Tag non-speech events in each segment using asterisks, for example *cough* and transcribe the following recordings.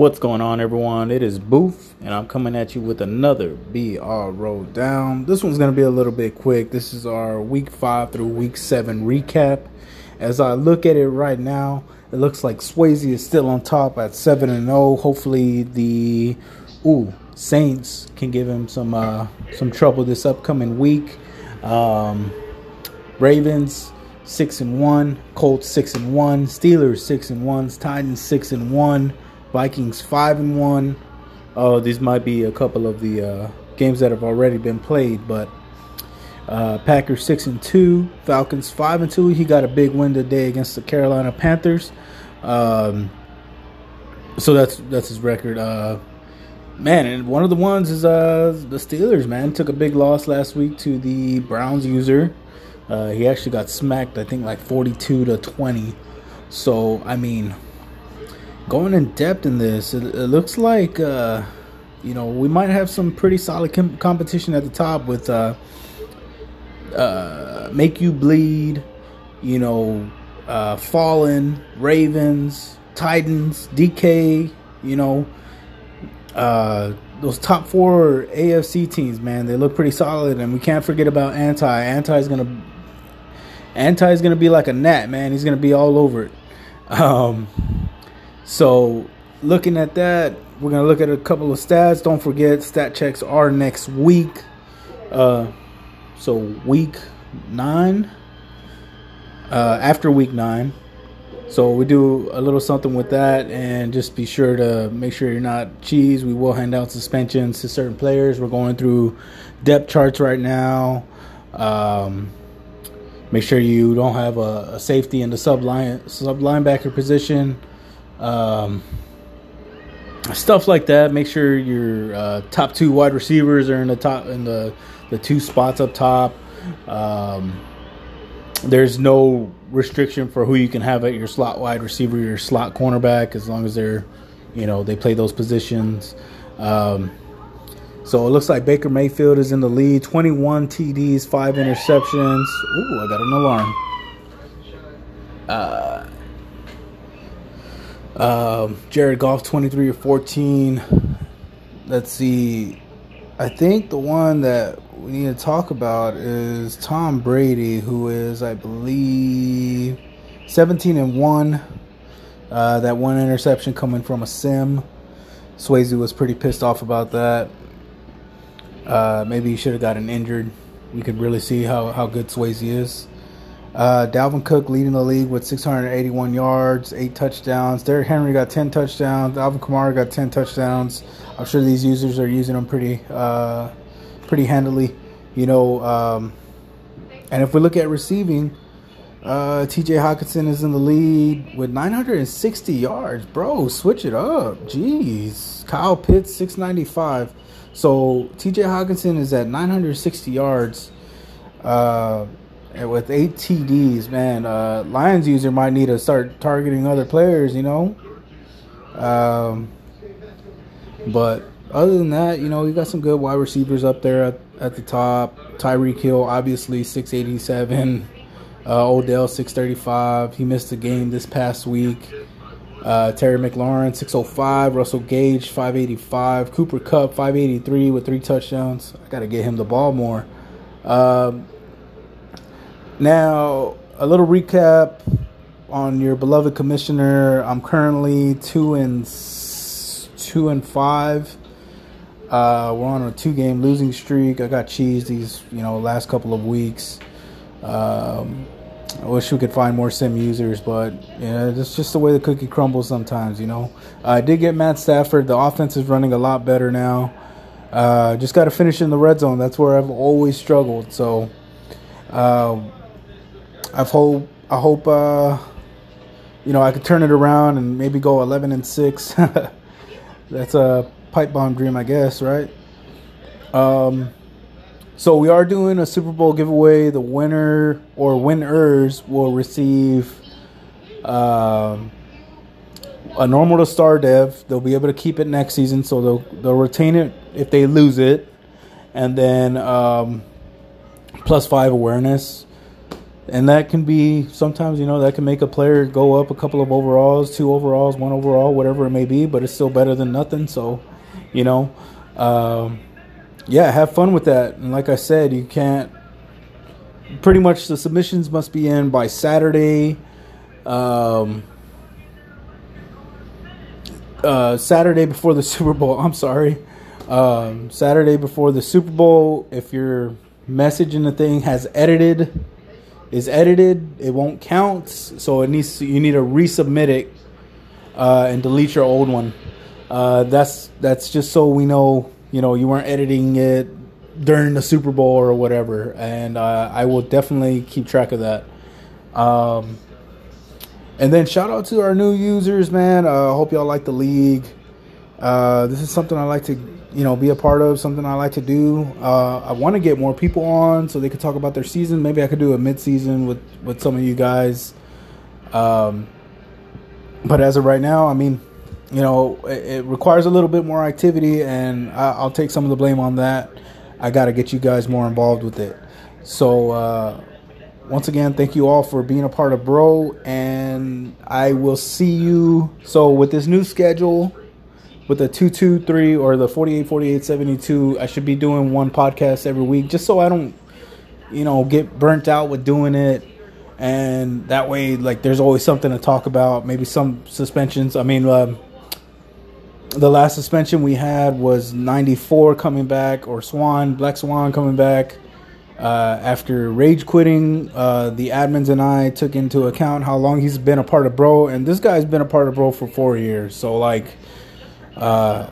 What's going on, everyone? It is Booth, and I'm coming at you with another BR Road Down. This one's going to be a little bit quick. This is our week five through week seven recap. As I look at it right now, it looks like Swayze is still on top at 7 and 0. Hopefully, the ooh, Saints can give him some uh, some trouble this upcoming week. Um, Ravens six and one, Colts six and one, Steelers six and one, Titans six and one. Vikings five and one. Oh, these might be a couple of the uh, games that have already been played, but uh, Packers six and two, Falcons five and two. He got a big win today against the Carolina Panthers. Um, so that's that's his record. Uh, man, and one of the ones is uh, the Steelers. Man took a big loss last week to the Browns user. Uh, he actually got smacked, I think, like forty-two to twenty. So I mean, going in depth in this, it, it looks like uh, you know we might have some pretty solid com- competition at the top with uh, uh, make you bleed, you know, uh, fallen Ravens, Titans, DK, you know, uh, those top four AFC teams, man, they look pretty solid, and we can't forget about Anti. Anti is gonna Anti is gonna be like a gnat, man. He's gonna be all over it. Um, so, looking at that, we're going to look at a couple of stats. Don't forget, stat checks are next week. Uh, so, week nine, uh, after week nine. So, we do a little something with that, and just be sure to make sure you're not cheese. We will hand out suspensions to certain players. We're going through depth charts right now. Um, make sure you don't have a, a safety in the sub line sub linebacker position um, stuff like that. Make sure your uh, top two wide receivers are in the top in the the two spots up top. Um, there's no restriction for who you can have at your slot wide receiver, your slot cornerback, as long as they're, you know, they play those positions. Um, so it looks like Baker Mayfield is in the lead, 21 TDs, five interceptions. Ooh, I got an alarm. Uh, um, Jared Goff, 23 or 14. Let's see. I think the one that we need to talk about is Tom Brady, who is, I believe, 17 and 1. Uh, that one interception coming from a sim. Swayze was pretty pissed off about that. Uh, maybe he should have gotten injured. We could really see how, how good Swayze is. Uh, Dalvin Cook leading the league with 681 yards, eight touchdowns. Derrick Henry got 10 touchdowns. Alvin Kamara got 10 touchdowns. I'm sure these users are using them pretty, uh, pretty handily. You know, um, and if we look at receiving, uh, T.J. Hockenson is in the lead with 960 yards, bro. Switch it up, jeez. Kyle Pitts 695. So T.J. Hockenson is at 960 yards. Uh, and with eight TDs, man, uh, Lions user might need to start targeting other players, you know. Um, but other than that, you know, you got some good wide receivers up there at, at the top. Tyreek Hill, obviously, 687. Uh, Odell, 635. He missed a game this past week. Uh, Terry McLaurin, 605. Russell Gage, 585. Cooper Kupp, 583 with three touchdowns. I got to get him the ball more. Um, now, a little recap on your beloved commissioner. I'm currently two and two and five. Uh, we're on a two-game losing streak. I got cheese these, you know, last couple of weeks. Um, I wish we could find more sim users, but yeah, it's just the way the cookie crumbles sometimes, you know. I did get Matt Stafford. The offense is running a lot better now. Uh, just got to finish in the red zone. That's where I've always struggled. So. Uh, I hope I hope uh, you know I could turn it around and maybe go 11 and six. *laughs* That's a pipe bomb dream, I guess, right? Um, so we are doing a Super Bowl giveaway. The winner or winners will receive um, a normal to star dev. They'll be able to keep it next season, so they'll they'll retain it if they lose it, and then um, plus five awareness and that can be sometimes you know that can make a player go up a couple of overalls, two overalls, one overall, whatever it may be, but it's still better than nothing. So, you know, um, yeah, have fun with that. And like I said, you can't. Pretty much the submissions must be in by Saturday. Um, uh, Saturday before the *laughs* Super Bowl. I'm sorry. Um, Saturday before the Super Bowl. If your message in the thing has edited, is edited, it won't count. So it needs to, you need to resubmit it uh, and delete your old one. Uh, that's that's just so we know you know you weren't editing it during the Super Bowl or whatever. And uh, I will definitely keep track of that. Um, and then shout out to our new users, man. I uh, hope y'all like the league. Uh, this is something I like to, you know, be a part of. Something I like to do. Uh, I want to get more people on so they could talk about their season. Maybe I could do a mid-season with with some of you guys. Um, but as of right now, I mean, you know, it, it requires a little bit more activity, and I, will take some of the blame on that. I got to get you guys more involved with it. So uh, once again, thank you all for being a part of Bro, and I will see you. So, with this new schedule, with the 223 or the 48 48 72, I should be doing one podcast every week just so I don't, you know, get burnt out with doing it. And that way, like, there's always something to talk about. Maybe some suspensions. I mean, um, the last suspension we had was 94 coming back, or Swan, Black Swan coming back. Uh, after rage quitting, uh, the admins and I took into account how long he's been a part of Bro, and this guy's been a part of Bro for four years. So like, uh,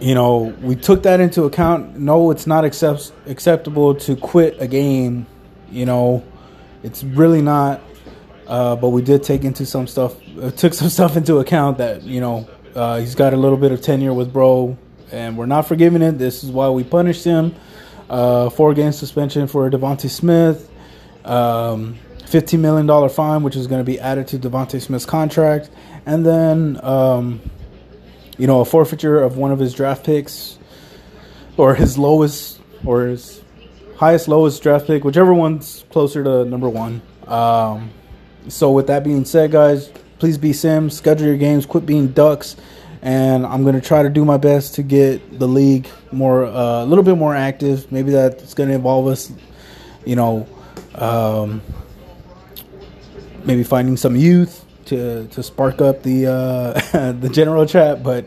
you know, we took that into account. No, it's not accept- acceptable to quit a game. You know, it's really not. Uh, but we did take into some stuff, uh, took some *laughs* stuff into account that you know uh, he's got a little bit of tenure with Bro, and we're not forgiving it. This is why we punished him uh, four game suspension for DeVonta Smith, um, $15 million fine, which is going to be added to DeVonta Smith's contract, and then, um, you know, a forfeiture of one of his draft picks or his lowest or his highest, lowest draft pick, whichever one's closer to number one. Um, so, with that being said, guys, please be Sims, schedule your games, quit being ducks and I'm to try to do my best to get the league more uh, a little bit more active. Maybe that's to involve us, you know, um, maybe finding some youth to to spark up the uh, *laughs* the general chat. But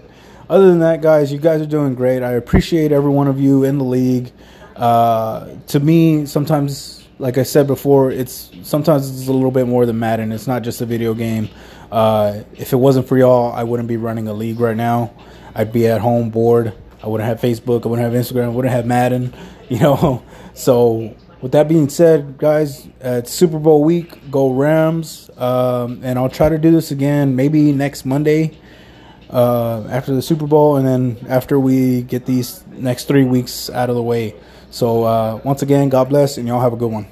other than that, guys, you guys are doing great. I appreciate every one of you in the league. Uh, to me, sometimes, like I said before, it's sometimes it's a little bit more than Madden. It's not just a video game. Uh, if it wasn't for y'all, I wouldn't be running a league right now. I'd be at home bored. I wouldn't have Facebook. I wouldn't have Instagram. I wouldn't have Madden. *laughs* You know. So with that being said, guys, at Super Bowl week, go Rams. Um, and I'll try to do this again maybe next Monday uh, after the Super Bowl, and then after we get these next three weeks out of the way. So uh, once again, God bless, and y'all have a good one.